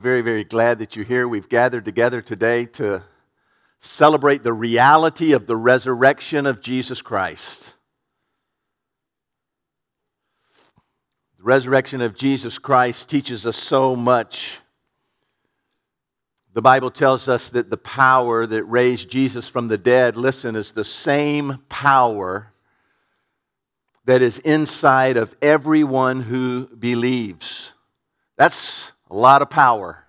Very, very glad that you're here. We've gathered together today to celebrate the reality of the resurrection of Jesus Christ. The resurrection of Jesus Christ teaches us so much. The Bible tells us that the power that raised Jesus from the dead, listen, is the same power that is inside of everyone who believes. That's a lot of power.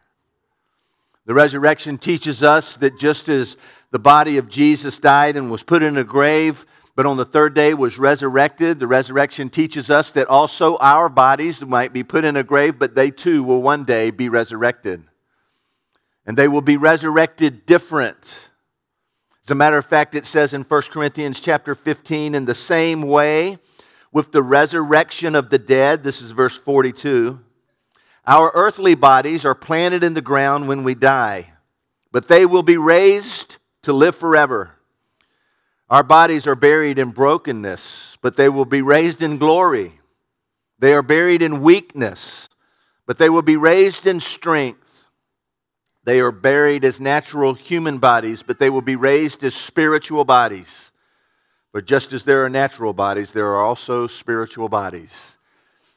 The resurrection teaches us that just as the body of Jesus died and was put in a grave, but on the third day was resurrected, the resurrection teaches us that also our bodies might be put in a grave, but they too will one day be resurrected. And they will be resurrected different. As a matter of fact, it says in 1 Corinthians chapter 15, in the same way, with the resurrection of the dead, this is verse 42 our earthly bodies are planted in the ground when we die, but they will be raised to live forever. Our bodies are buried in brokenness, but they will be raised in glory. They are buried in weakness, but they will be raised in strength. They are buried as natural human bodies, but they will be raised as spiritual bodies. But just as there are natural bodies, there are also spiritual bodies.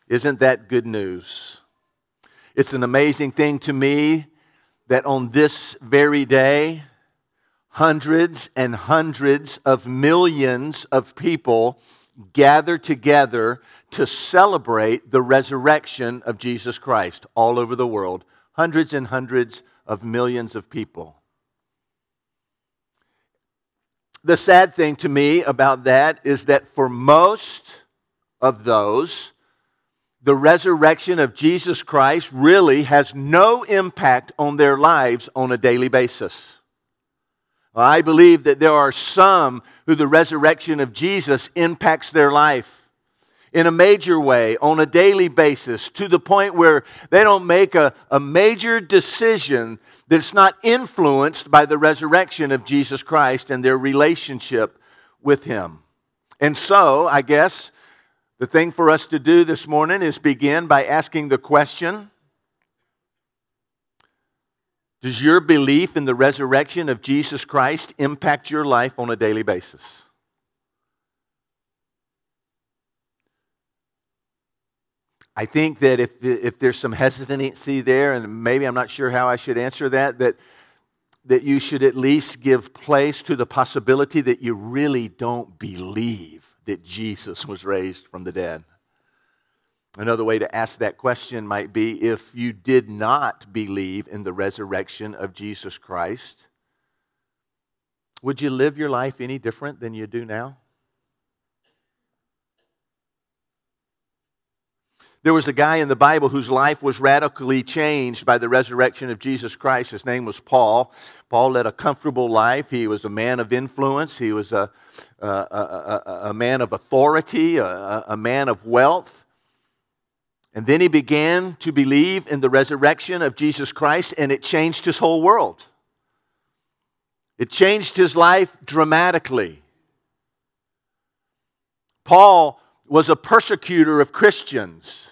Isn't that good news? It's an amazing thing to me that on this very day, hundreds and hundreds of millions of people gather together to celebrate the resurrection of Jesus Christ all over the world. Hundreds and hundreds of millions of people. The sad thing to me about that is that for most of those, the resurrection of Jesus Christ really has no impact on their lives on a daily basis. I believe that there are some who the resurrection of Jesus impacts their life in a major way on a daily basis to the point where they don't make a, a major decision that's not influenced by the resurrection of Jesus Christ and their relationship with Him. And so, I guess, the thing for us to do this morning is begin by asking the question Does your belief in the resurrection of Jesus Christ impact your life on a daily basis? I think that if, if there's some hesitancy there, and maybe I'm not sure how I should answer that, that, that you should at least give place to the possibility that you really don't believe that Jesus was raised from the dead. Another way to ask that question might be if you did not believe in the resurrection of Jesus Christ, would you live your life any different than you do now? There was a guy in the Bible whose life was radically changed by the resurrection of Jesus Christ. His name was Paul. Paul led a comfortable life. He was a man of influence. He was a, a, a, a man of authority, a man of wealth. And then he began to believe in the resurrection of Jesus Christ, and it changed his whole world. It changed his life dramatically. Paul was a persecutor of Christians.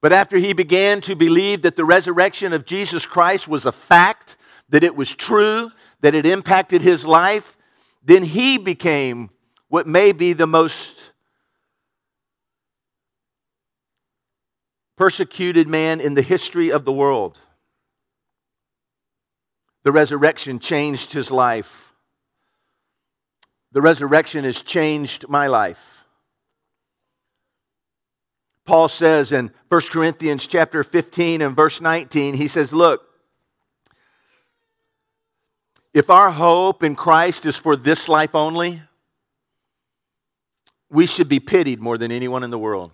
But after he began to believe that the resurrection of Jesus Christ was a fact, that it was true, that it impacted his life, then he became what may be the most persecuted man in the history of the world. The resurrection changed his life. The resurrection has changed my life. Paul says in 1 Corinthians chapter 15 and verse 19, he says, Look, if our hope in Christ is for this life only, we should be pitied more than anyone in the world.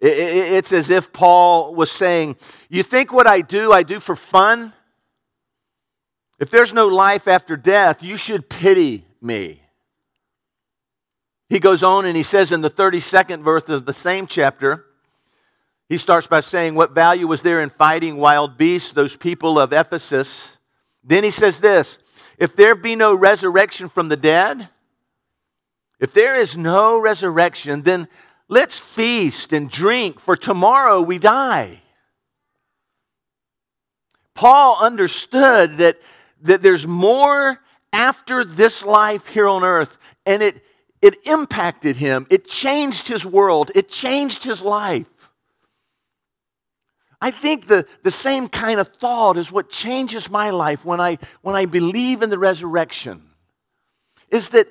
It's as if Paul was saying, You think what I do, I do for fun? If there's no life after death, you should pity me. He goes on and he says in the 32nd verse of the same chapter, he starts by saying, What value was there in fighting wild beasts, those people of Ephesus? Then he says this If there be no resurrection from the dead, if there is no resurrection, then let's feast and drink, for tomorrow we die. Paul understood that, that there's more after this life here on earth, and it, it impacted him. It changed his world, it changed his life. I think the, the same kind of thought is what changes my life when I, when I believe in the resurrection. Is that,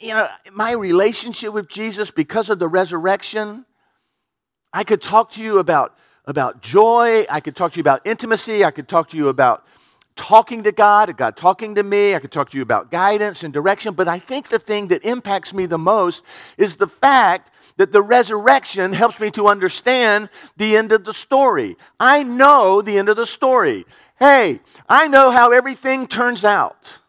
you know, my relationship with Jesus because of the resurrection, I could talk to you about, about joy, I could talk to you about intimacy, I could talk to you about talking to God, God talking to me. I could talk to you about guidance and direction, but I think the thing that impacts me the most is the fact that the resurrection helps me to understand the end of the story. I know the end of the story. Hey, I know how everything turns out.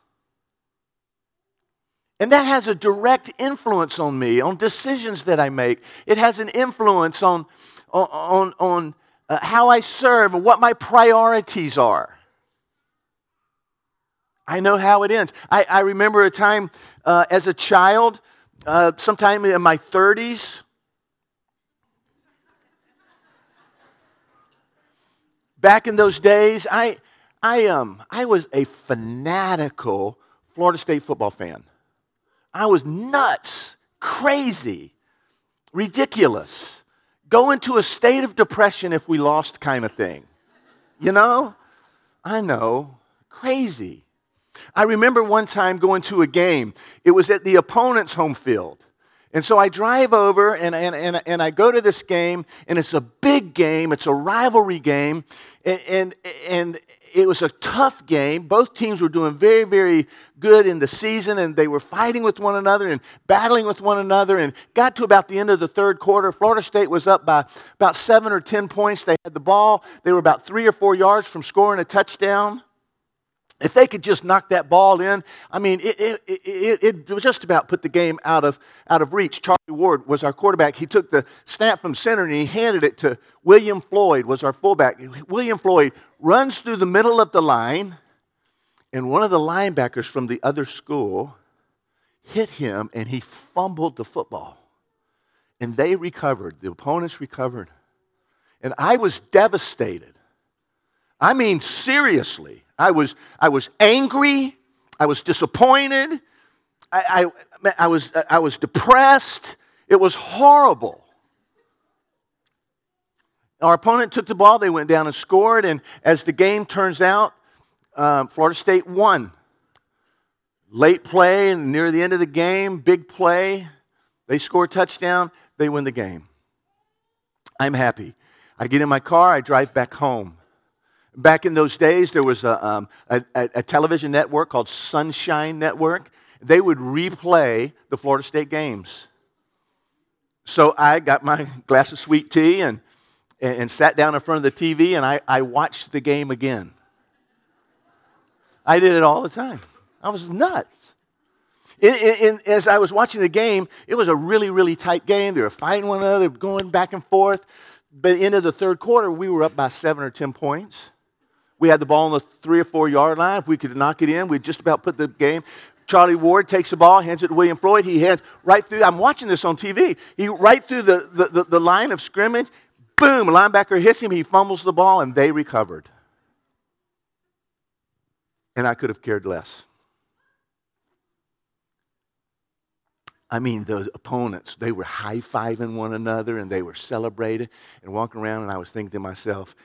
And that has a direct influence on me, on decisions that I make. It has an influence on, on, on, uh, how I serve and what my priorities are. I know how it ends. I, I remember a time uh, as a child, uh, sometime in my 30s. Back in those days, I, I, um, I was a fanatical Florida State football fan. I was nuts, crazy, ridiculous, go into a state of depression if we lost, kind of thing. You know? I know, crazy. I remember one time going to a game. It was at the opponent's home field. And so I drive over and, and, and, and I go to this game, and it's a big game, it's a rivalry game, and, and, and it was a tough game. Both teams were doing very, very good in the season, and they were fighting with one another and battling with one another. And got to about the end of the third quarter. Florida State was up by about seven or 10 points. They had the ball, they were about three or four yards from scoring a touchdown. If they could just knock that ball in, I mean, it, it, it, it, was just about put the game out of, out of reach. Charlie Ward was our quarterback. He took the snap from center and he handed it to William Floyd, was our fullback. William Floyd runs through the middle of the line, and one of the linebackers from the other school hit him, and he fumbled the football. And they recovered. The opponents recovered. And I was devastated. I mean, seriously. I was, I was angry. I was disappointed. I, I, I, was, I was depressed. It was horrible. Our opponent took the ball. They went down and scored. And as the game turns out, um, Florida State won. Late play and near the end of the game, big play. They score a touchdown. They win the game. I'm happy. I get in my car. I drive back home. Back in those days, there was a, um, a, a, television network called Sunshine Network. They would replay the Florida State games. So I got my glass of sweet tea and, and, and sat down in front of the TV and I, I watched the game again. I did it all the time. I was nuts. In, in, as I was watching the game, it was a really, really tight game. They were fighting one another, going back and forth. End of the third quarter, we were up by seven or 10 points. We had the ball on the three or four yard line. If we could knock it in, we'd just about put the game. Charlie Ward takes the ball, hands it to William Floyd. He hands right through. I'm watching this on TV. He right through the, the, the, the line of scrimmage. Boom, linebacker hits him. He fumbles the ball, and they recovered. And I could have cared less. I mean, the opponents, they were high fiving one another and they were celebrating and walking around. And I was thinking to myself,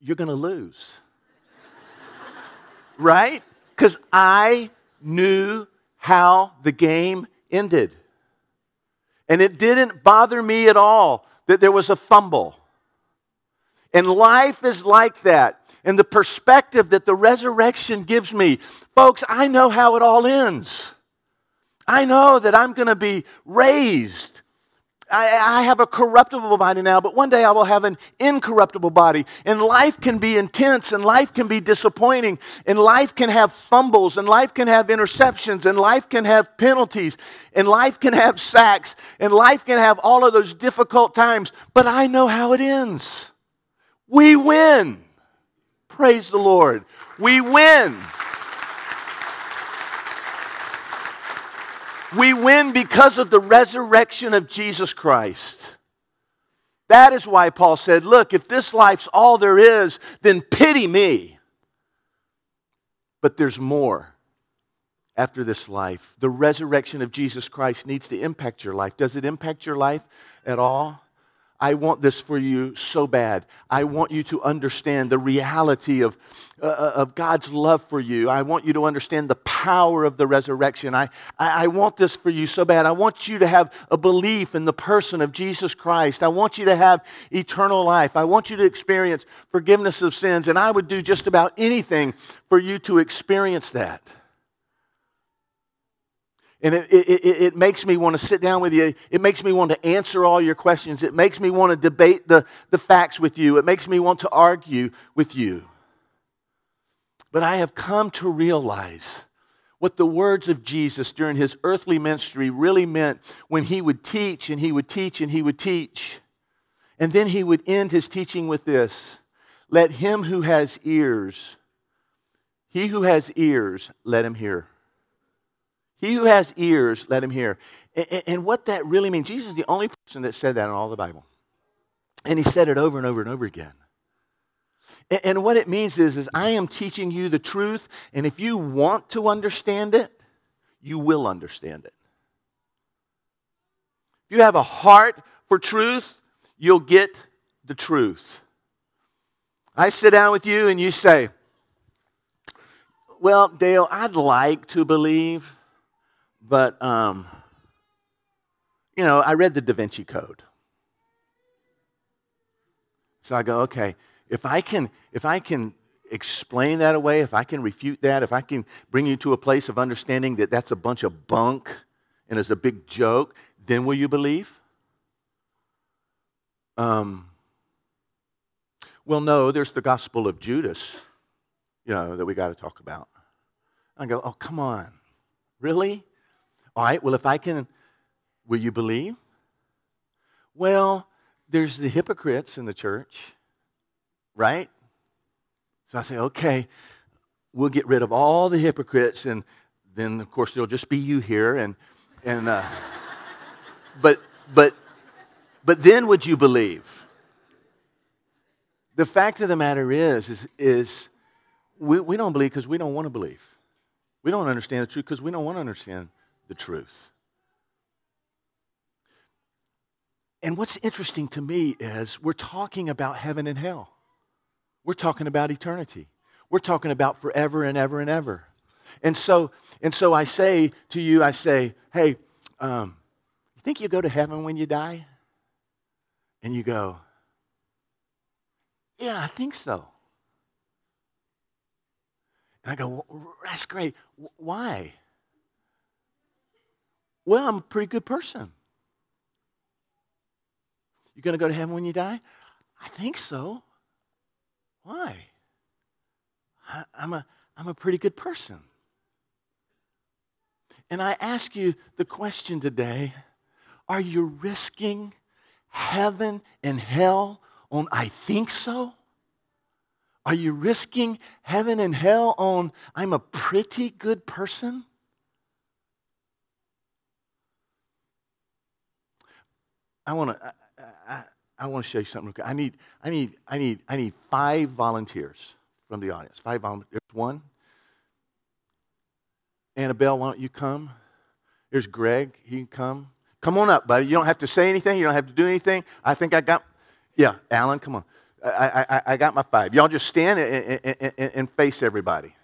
you're going to lose. right? Because I knew how the game ended. And it didn't bother me at all that there was a fumble. And life is like that. And the perspective that the resurrection gives me, folks, I know how it all ends. I know that I'm going to be raised I, I, have a corruptible body now, but one day I will have an incorruptible body. And life can be intense, and life can be disappointing, and life can have fumbles, and life can have interceptions, and life can have penalties, and life can have sacks, and life can have all of those difficult times. But I know how it ends. We win. Praise the Lord. We win. We win because of the resurrection of Jesus Christ. That is why Paul said, Look, if this life's all there is, then pity me. But there's more after this life. The resurrection of Jesus Christ needs to impact your life. Does it impact your life at all? I want this for you so bad. I want you to understand the reality of, uh, uh, of God's love for you. I want you to understand the power of the resurrection. I, I, I want this for you so bad. I want you to have a belief in the person of Jesus Christ. I want you to have eternal life. I want you to experience forgiveness of sins. And I would do just about anything for you to experience that. And it, it, it, makes me want to sit down with you. It makes me want to answer all your questions. It makes me want to debate the, the facts with you. It makes me want to argue with you. But I have come to realize what the words of Jesus during his earthly ministry really meant when he would teach and he would teach and he would teach. And then he would end his teaching with this Let him who has ears, he who has ears, let him hear. He who has ears, let him hear. And, what that really means, Jesus is the only person that said that in all the Bible. And he said it over and over and over again. And what it means is, is I am teaching you the truth, and if you want to understand it, you will understand it. If you have a heart for truth, you'll get the truth. I sit down with you and you say, Well, Dale, I'd like to believe. But, um, you know, I read the Da Vinci Code. So I go, okay, if I can, if I can explain that away, if I can refute that, if I can bring you to a place of understanding that that's a bunch of bunk and it's a big joke, then will you believe? Um, well, no, there's the Gospel of Judas, you know, that we got to talk about. I go, oh, come on. Really? All right, well, if I can, will you believe? Well, there's the hypocrites in the church, right? So I say, okay, we'll get rid of all the hypocrites, and then, of course, there'll just be you here. And, and uh, but, but, but then would you believe? The fact of the matter is, is, is we, we don't believe because we don't want to believe. We don't understand the truth because we don't want to understand the truth. And what's interesting to me is we're talking about heaven and hell. We're talking about eternity. We're talking about forever and ever and ever. And so, and so I say to you, I say, hey, um, you think you go to heaven when you die? And you go, yeah, I think so. And I go, well, that's great. Why? Well, I'm a pretty good person. You're going to go to heaven when you die? I think so. Why? I, am a, I'm a pretty good person. And I ask you the question today are you risking heaven and hell on I think so? Are you risking heaven and hell on I'm a pretty good person? I want to. I, I, I want to show you something. I need, I need, I need, I need five volunteers from the audience. Five volunteers. One. Annabelle, why don't you come? There's Greg. He can come. Come on up, buddy. You don't have to say anything. You don't have to do anything. I think I got. Yeah, Alan, come on. I, I, I got my five. Y'all just stand and, and, and, and face everybody.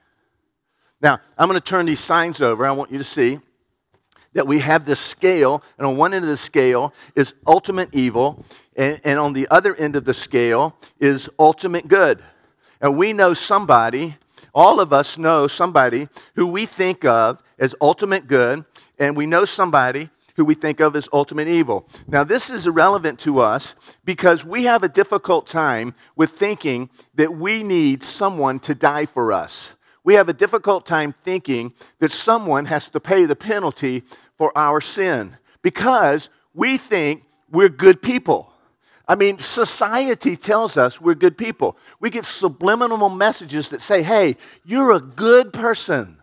Now, I'm going to turn these signs over. I want you to see that we have this scale, and on one end of the scale is ultimate evil, and, and on the other end of the scale is ultimate good. And we know somebody, all of us know somebody who we think of as ultimate good, and we know somebody who we think of as ultimate evil. Now, this is irrelevant to us because we have a difficult time with thinking that we need someone to die for us. We have a difficult time thinking that someone has to pay the penalty for our sin because we think we're good people. I mean, society tells us we're good people. We get subliminal messages that say, hey, you're a good person.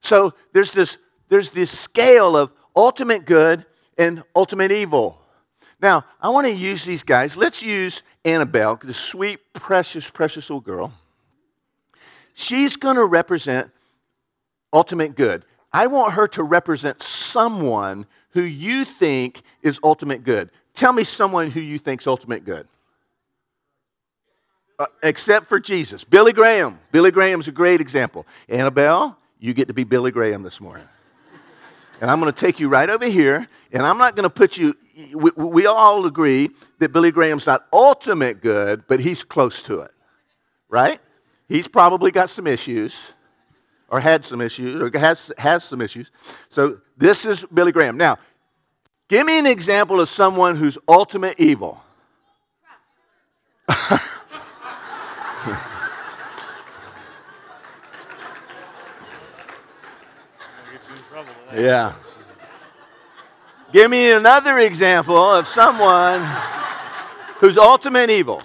So there's this, there's this scale of ultimate good and ultimate evil. Now, I want to use these guys. Let's use Annabelle, the sweet, precious, precious little girl. She's going to represent ultimate good. I want her to represent someone who you think is ultimate good. Tell me someone who you think's ultimate good. Uh, except for Jesus. Billy Graham. Billy Graham's a great example. Annabelle, you get to be Billy Graham this morning. And I'm going to take you right over here, and I'm not going to put you, we, we, all agree that Billy Graham's not ultimate good, but he's close to it, right? He's probably got some issues, or had some issues, or has, has some issues. So this is Billy Graham. Now, give me an example of someone who's ultimate evil. Yeah. Give me another example of someone who's ultimate evil.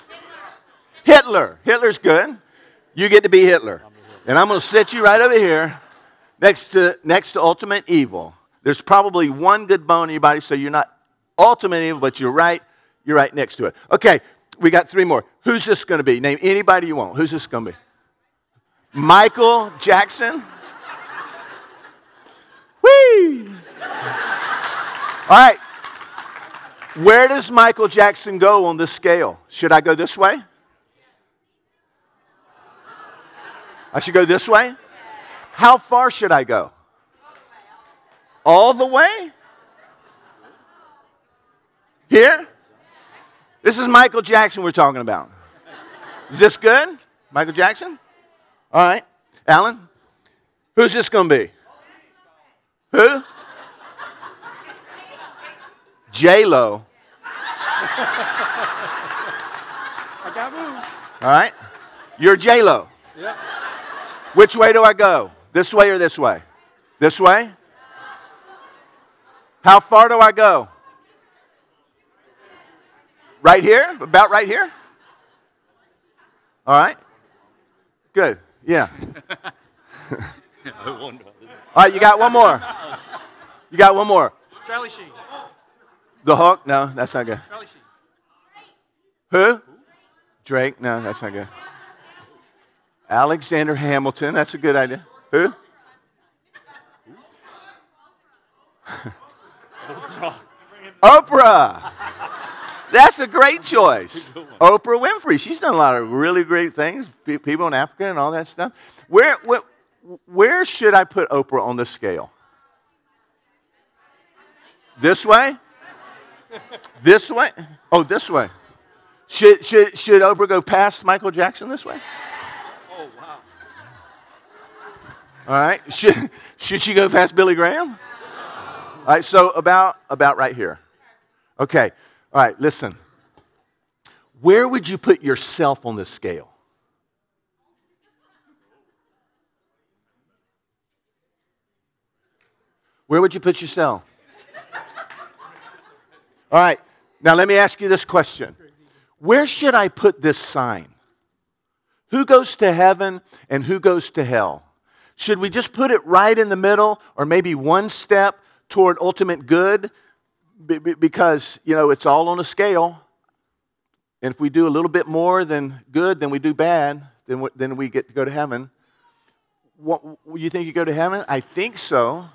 Hitler. Hitler's good. You get to be Hitler. And I'm going to sit you right over here next to, next to ultimate evil. There's probably one good bone in your body, so you're not ultimate evil, but you're right. You're right next to it. Okay, we got three more. Who's this going to be? Name anybody you want. Who's this going to be? Michael Jackson. Whee! All right. Where does Michael Jackson go on this scale? Should I go this way? I should go this way? How far should I go? All the way? Here? This is Michael Jackson we're talking about. Is this good? Michael Jackson? All right. Alan? Who's this going to be? Who? J Lo. I got moved. All right. You're J Lo. Yep. Which way do I go? This way or this way? This way? How far do I go? Right here? About right here? All right. Good. Yeah. All right, you got one more. You got one more. Charlie Sheen. The Hook? No, that's not good. Charlie Sheen. Who? Drake? No, that's not good. Alexander Hamilton? That's a good idea. Who? Oprah. That's a great choice. Oprah Winfrey. She's done a lot of really great things. People in Africa and all that stuff. Where, where, where should I put Oprah on the scale? This way? This way? Oh, this way. Should, should, should Oprah go past Michael Jackson this way? Oh, wow. All right. Should, should she go past Billy Graham? All right, so about, about right here. Okay. All right, listen. Where would you put yourself on this scale? Where would you put yourself? All right, now let me ask you this question Where should I put this sign? Who goes to heaven and who goes to hell? Should we just put it right in the middle or maybe one step toward ultimate good? Because, you know, it's all on a scale. And if we do a little bit more than good than we do bad, then then we get to go to heaven. What, you think you go to heaven? I think so.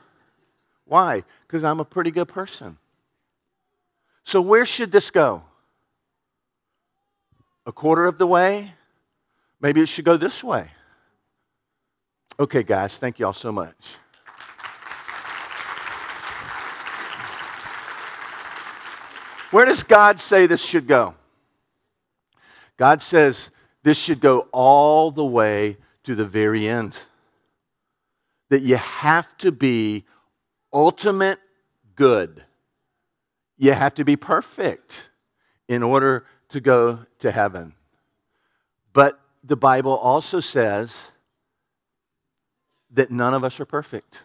Why? Because I'm a pretty good person. So, where should this go? A quarter of the way? Maybe it should go this way. Okay, guys, thank you all so much. Where does God say this should go? God says this should go all the way to the very end. That you have to be ultimate good. You have to be perfect in order to go to heaven. But the Bible also says that none of us are perfect.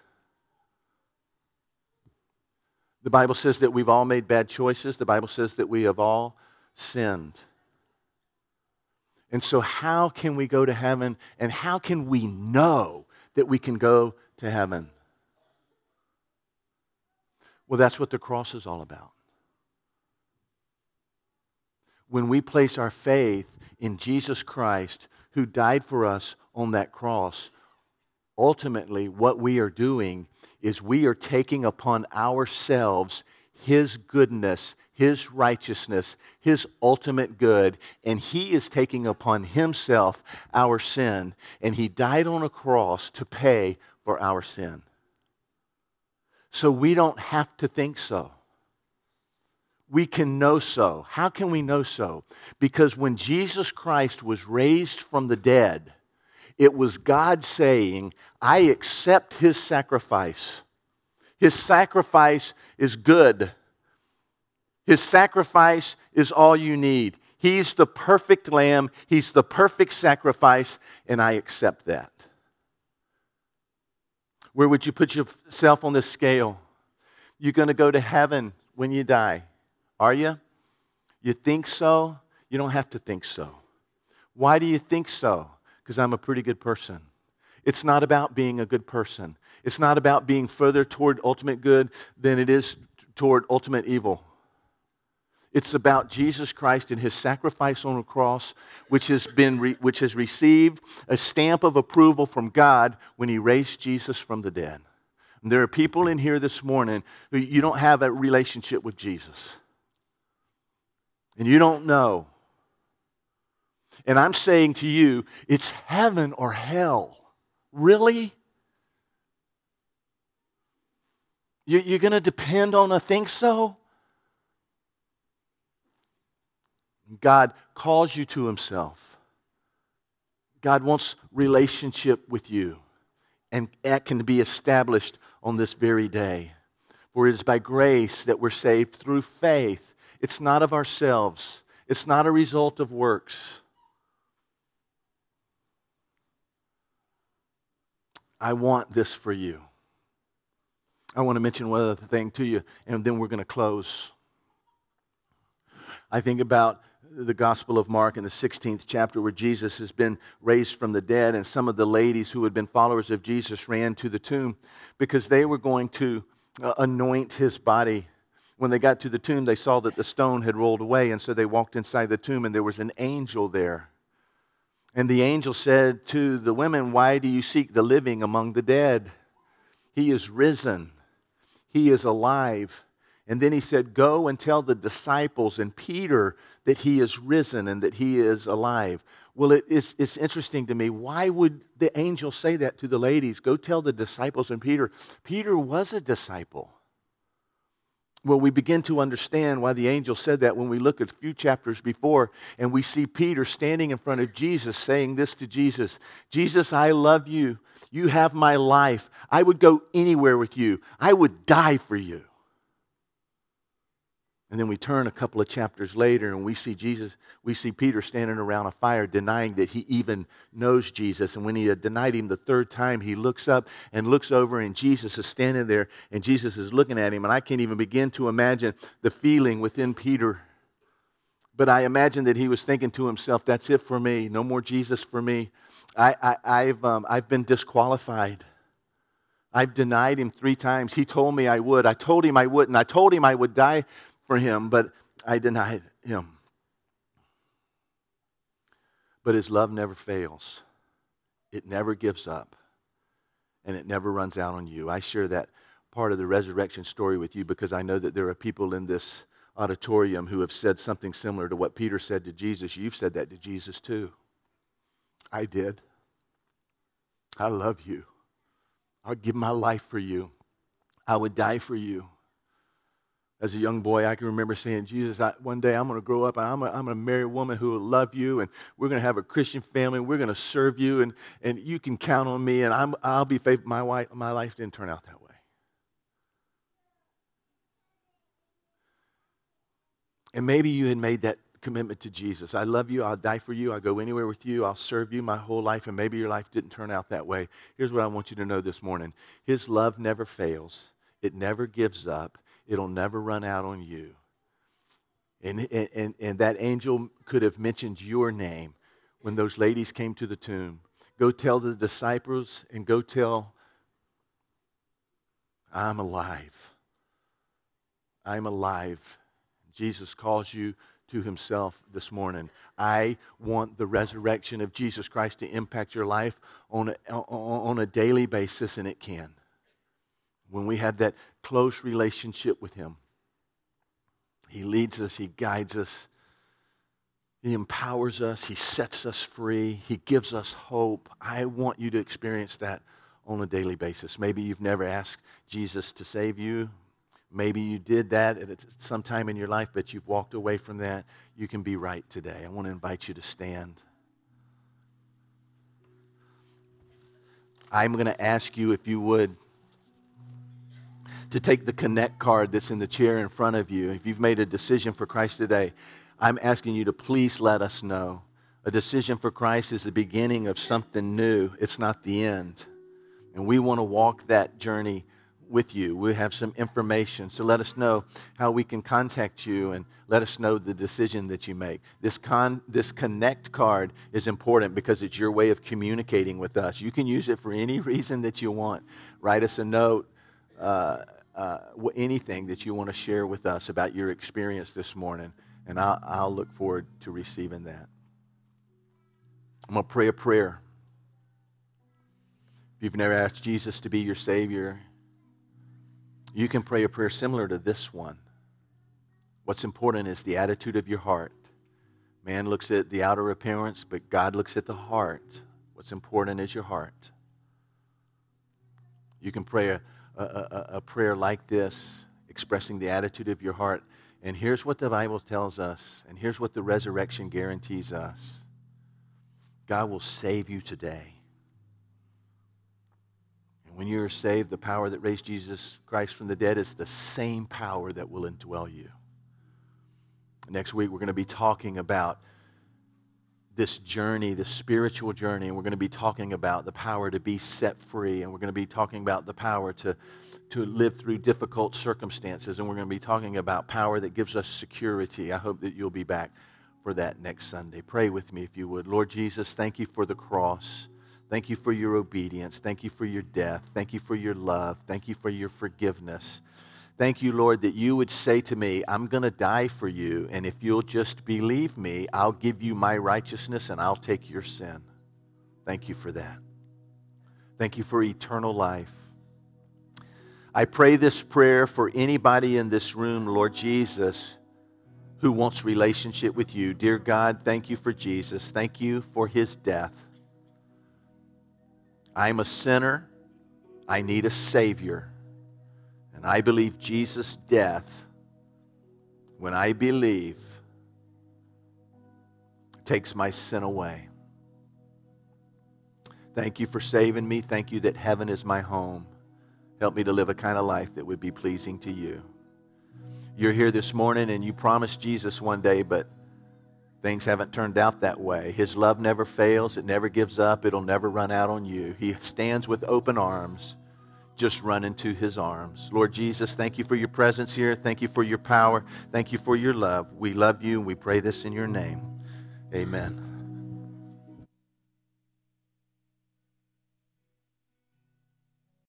The Bible says that we've all made bad choices. The Bible says that we have all sinned. And so, how can we go to heaven and how can we know that we can go to heaven? Well, that's what the cross is all about. when we place our faith in Jesus Christ, who died for us on that cross, ultimately what we are doing is we are taking upon ourselves His goodness, His righteousness, His ultimate good, and He is taking upon Himself our sin. And He died on a cross to pay for our sin. So we don't have to think so we can know so. How can we know so? Because when Jesus Christ was raised from the dead, it was God saying, I accept his sacrifice. His sacrifice is good. His sacrifice is all you need. He's the perfect lamb, he's the perfect sacrifice, and I accept that. Where would you put yourself on this scale? You're going to go to heaven when you die. Are you? You think so? You don't have to think so. Why do you think so? Because I'm a pretty good person. It's not about being a good person. It's not about being further toward ultimate good than it is toward ultimate evil. It's about Jesus Christ and his sacrifice on the cross, which has, been re- which has received a stamp of approval from God when he raised Jesus from the dead. And there are people in here this morning who you don't have a relationship with Jesus and you don't know. And I'm saying to you, it's heaven or hell. Really? You're going to depend on a think so? God calls you to Himself. God wants relationship with you, and that can be established on this very day. For it is by grace that we're saved through faith it's not of ourselves, it's not a result of works. I want this for you. I want to mention one other thing to you, and then we're going to close. I think about the Gospel of Mark in the 16th chapter where Jesus has been raised from the dead, and some of the ladies who had been followers of Jesus ran to the tomb because they were going to uh, anoint his body when they got to the tomb, they saw that the stone had rolled away, and so they walked inside the tomb, and there was an angel there. And the angel said to the women, Why do you seek the living among the dead? He is risen, he is alive. And then he said, Go and tell the disciples and Peter that he is risen and that he is alive. Well, it, it's, it's interesting to me. Why would the angel say that to the ladies? Go tell the disciples and Peter. Peter was a disciple. Well, we begin to understand why the angel said that when we look at a few chapters before and we see Peter standing in front of Jesus saying this to Jesus Jesus, I love you. You have my life. I would go anywhere with you, I would die for you. And then we turn a couple of chapters later and we see Jesus, we see Peter standing around a fire denying that he even knows Jesus. And when he had denied him the third time, he looks up and looks over and Jesus is standing there and Jesus is looking at him. And I can't even begin to imagine the feeling within Peter. But I imagine that he was thinking to himself, that's it for me. No more Jesus for me. I, have um, I've been disqualified. I've denied him three times. He told me I would. I told him I wouldn't. I told him I would die for him, but I denied him. But his love never fails, it never gives up, and it never runs out on you. I share that part of the resurrection story with you because I know that there are people in this auditorium who have said something similar to what Peter said to Jesus. You've said that to Jesus too. I did. I love you. I'd give my life for you. I would die for you as a young boy, I can remember saying, Jesus, I, one day I'm going to grow up and I'm going to marry a woman who will love you and we're going to have a Christian family and we're going to serve you and, and you can count on me and I'm, I'll be faithful. My, wife, my life didn't turn out that way. And maybe you had made that commitment to Jesus. I love you. I'll die for you. I'll go anywhere with you. I'll serve you my whole life. And maybe your life didn't turn out that way. Here's what I want you to know this morning His love never fails, it never gives up it'll never run out on you. And, and, and that angel could have mentioned your name when those ladies came to the tomb. Go tell the disciples and go tell, I'm alive. I'm alive. Jesus calls you to himself this morning. I want the resurrection of Jesus Christ to impact your life on a, on a daily basis, and it can. When we have that close relationship with him, he leads us, he guides us, he empowers us, he sets us free, he gives us hope. I want you to experience that on a daily basis. Maybe you've never asked Jesus to save you. Maybe you did that at some time in your life, but you've walked away from that. You can be right today. I want to invite you to stand. I'm going to ask you if you would to take the connect card that's in the chair in front of you. If you've made a decision for Christ today, I'm asking you to please let us know. A decision for Christ is the beginning of something new, it's not the end. And we want to walk that journey with you. We have some information. So let us know how we can contact you and let us know the decision that you make. This, con, this connect card is important because it's your way of communicating with us. You can use it for any reason that you want. Write us a note, uh, uh, anything that you want to share with us about your experience this morning, and I'll, I'll look forward to receiving that. I'm going to pray a prayer. If you've never asked Jesus to be your Savior, you can pray a prayer similar to this one. What's important is the attitude of your heart. Man looks at the outer appearance, but God looks at the heart. What's important is your heart. You can pray a, a, a, a prayer like this, expressing the attitude of your heart. And here's what the Bible tells us, and here's what the resurrection guarantees us God will save you today And when you're saved, the power that raised Jesus Christ from the dead is the same power that will indwell you. Next week, we're going to be talking about this journey, this spiritual journey, and we're going to be talking about the power to be set free, and we're going to be talking about the power to, to live through difficult circumstances, and we're going to be talking about power that gives us security. I hope that you'll be back for that next Sunday. Pray with me if you would. Lord Jesus, thank you for the cross. Thank you for your obedience. Thank you for your death. Thank you for your love. Thank you for your forgiveness. Thank you, Lord, that you would say to me, I'm going to die for you, and if you'll just believe me, I'll give you my righteousness and I'll take your sin. Thank you for that. Thank you for eternal life. I pray this prayer for anybody in this room, Lord Jesus, who wants relationship with you. Dear God, thank you for Jesus. Thank you for his death. I'm a sinner. I need a Savior. And I believe Jesus' death, when I believe, takes my sin away. Thank you for saving me. Thank you that heaven is my home. Help me to live a kind of life that would be pleasing to you. You're here this morning and you promised Jesus one day, but Things haven't turned out that way. His love never fails, it never gives up, it'll never run out on you. He stands with open arms. Just run into his arms. Lord Jesus, thank you for your presence here. Thank you for your power. Thank you for your love. We love you and we pray this in your name. Amen.